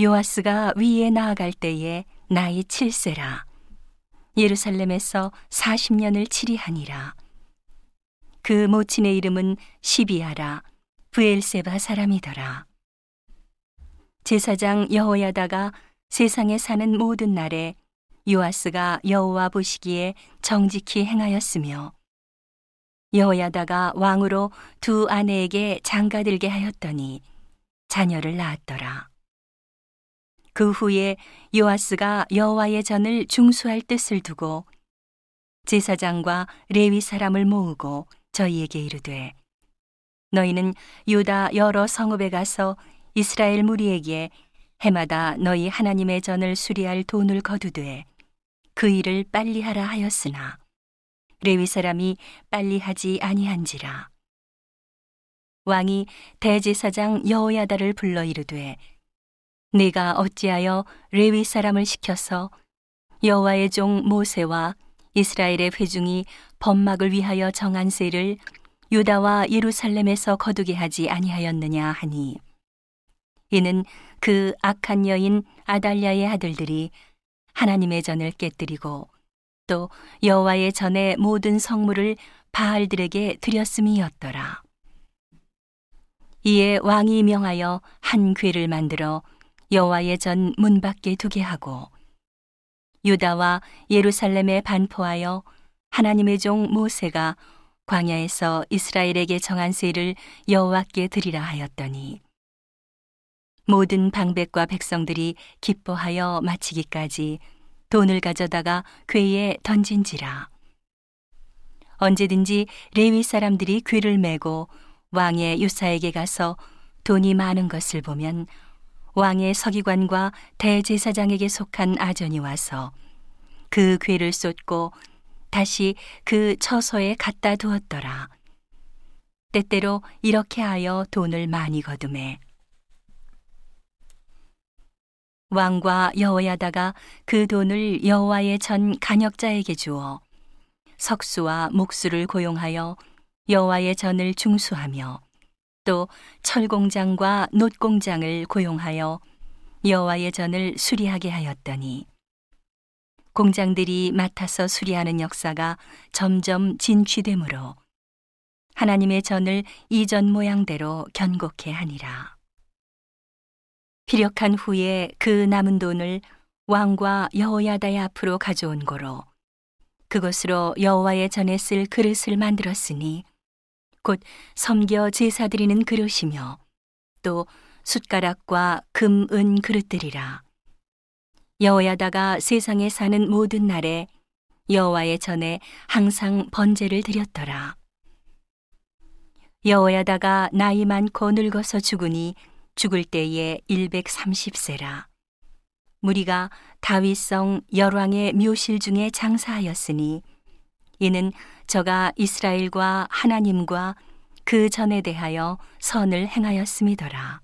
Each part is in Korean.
요아스가 위에 나아갈 때에 나이 7세라. 예루살렘에서 40년을 치리하니라. 그 모친의 이름은 시비아라 부엘세바 사람이더라. 제사장 여호야다가 세상에 사는 모든 날에 요아스가 여호와 보시기에 정직히 행하였으며 여호야다가 왕으로 두 아내에게 장가들게 하였더니 자녀를 낳았더라. 그 후에 요아스가 여호와의 전을 중수할 뜻을 두고 제사장과 레위 사람을 모으고 저희에게 이르되 너희는 유다 여러 성읍에 가서 이스라엘 무리에게 해마다 너희 하나님의 전을 수리할 돈을 거두되 그 일을 빨리 하라 하였으나 레위 사람이 빨리 하지 아니한지라. 왕이 대제사장 여호야다를 불러 이르되 내가 어찌하여 레위 사람을 시켜서 여호와의 종 모세와 이스라엘의 회중이 법막을 위하여 정한 세를 유다와 예루살렘에서 거두게 하지 아니하였느냐 하니 이는 그 악한 여인 아달랴의 아들들이 하나님의 전을 깨뜨리고 또 여호와의 전의 모든 성물을 바알들에게 드렸음이었더라. 이에 왕이 명하여 한 궤를 만들어 여호와의 전 문 밖에 두게 하고 유다와 예루살렘에 반포하여 하나님의 종 모세가 광야에서 이스라엘에게 정한 세를 여호와께 드리라 하였더니 모든 방백과 백성들이 기뻐하여 마치기까지 돈을 가져다가 궤에 던진지라. 언제든지 레위 사람들이 궤를 메고 왕의 유사에게 가서 돈이 많은 것을 보면 왕의 서기관과 대제사장에게 속한 아전이 와서 그 궤를 쏟고 다시 그 처소에 갖다 두었더라. 때때로 이렇게 하여 돈을 많이 거둠에 왕과 여호야다가 그 돈을 여호와의 전 간역자에게 주어 석수와 목수를 고용하여 여호와의 전을 중수하며 또 철공장과 놋공장을 고용하여 여호와의 전을 수리하게 하였더니 공장들이 맡아서 수리하는 역사가 점점 진취되므로 하나님의 전을 이전 모양대로 견고케 하니라. 피력한 후에 그 남은 돈을 왕과 여호야다의 앞으로 가져온 고로 그것으로 여호와의 전에 쓸 그릇을 만들었으니 곧 섬겨 제사 드리는 그릇이며 또 숟가락과 금, 은 그릇들이라. 여호야다가 세상에 사는 모든 날에 여호와의 전에 항상 번제를 드렸더라. 여호야다가 나이 많고 늙어서 죽으니 죽을 때에 130세라. 무리가 다윗성 열왕의 묘실 중에 장사하였으니 이는 저가 이스라엘과 하나님과 그 전에 대하여 선을 행하였음이더라.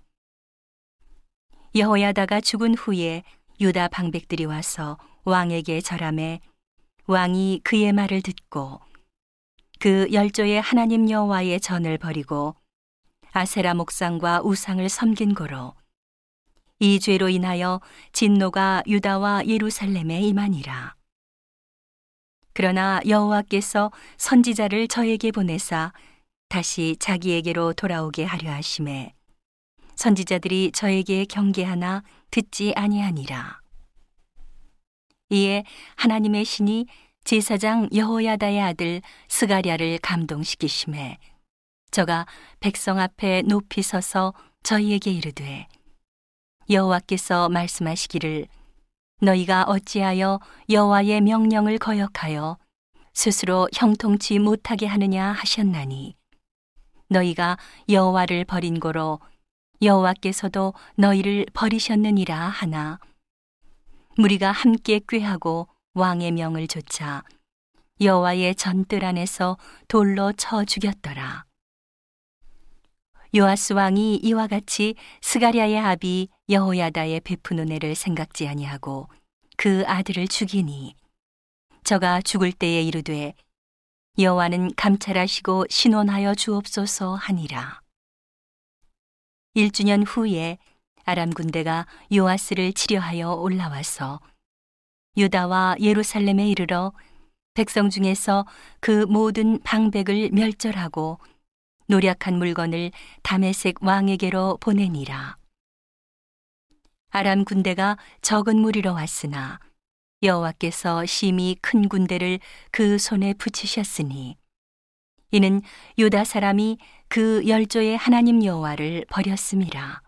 여호야다가 죽은 후에 유다 방백들이 와서 왕에게 절함해 왕이 그의 말을 듣고 그 열조의 하나님 여호와의 전을 버리고 아세라 목상과 우상을 섬긴 고로 이 죄로 인하여 진노가 유다와 예루살렘에 임하니라. 그러나 여호와께서 선지자를 저에게 보내사 다시 자기에게로 돌아오게 하려 하심에 선지자들이 저에게 경계하나 듣지 아니하니라. 이에 하나님의 신이 제사장 여호야다의 아들 스가랴를 감동시키심에 저가 백성 앞에 높이 서서 저희에게 이르되 여호와께서 말씀하시기를 너희가 어찌하여 여호와의 명령을 거역하여 스스로 형통치 못하게 하느냐 하셨나니 너희가 여호와를 버린 고로 여호와께서도 너희를 버리셨느니라 하나 무리가 함께 꾀하고 왕의 명을 조차 여호와의 전뜰 안에서 돌로 쳐 죽였더라. 요아스 왕이 이와 같이 스가랴의 아비 여호야다의 베푼 은혜를 생각지 아니하고 그 아들을 죽이니 저가 죽을 때에 이르되 여호와는 감찰하시고 신원하여 주옵소서 하니라. 1주년 후에 아람 군대가 요아스를 치려하여 올라와서 유다와 예루살렘에 이르러 백성 중에서 그 모든 방백을 멸절하고 노력한 물건을 다메색 왕에게로 보내니라. 아람 군대가 적은 무리로 왔으나 여호와께서 심히 큰 군대를 그 손에 붙이셨으니 이는 유다 사람이 그 열조의 하나님 여호와를 버렸음이라.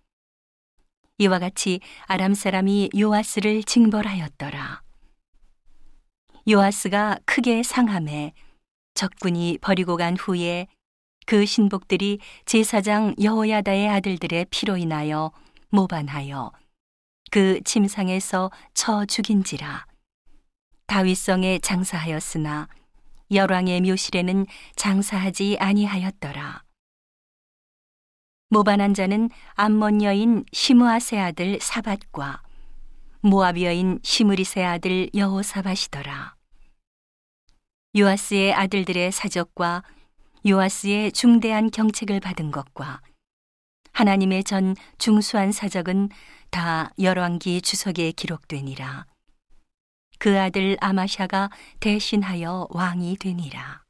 이와 같이 아람 사람이 요아스를 징벌하였더라. 요아스가 크게 상함에 적군이 버리고 간 후에 그 신복들이 제사장 여호야다의 아들들의 피로 인하여 모반하여 그 침상에서 쳐 죽인지라. 다윗성에 장사하였으나 열왕의 묘실에는 장사하지 아니하였더라. 모반한 자는 암몬 여인 시므아세 아들 사밧과 모압 여인 시므리세 아들 여호사밧이더라. 요아스의 아들들의 사적과 요아스의 중대한 경책을 받은 것과 하나님의 전 중수한 사적은 다 열왕기 주석에 기록되니라. 그 아들 아마샤가 대신하여 왕이 되니라.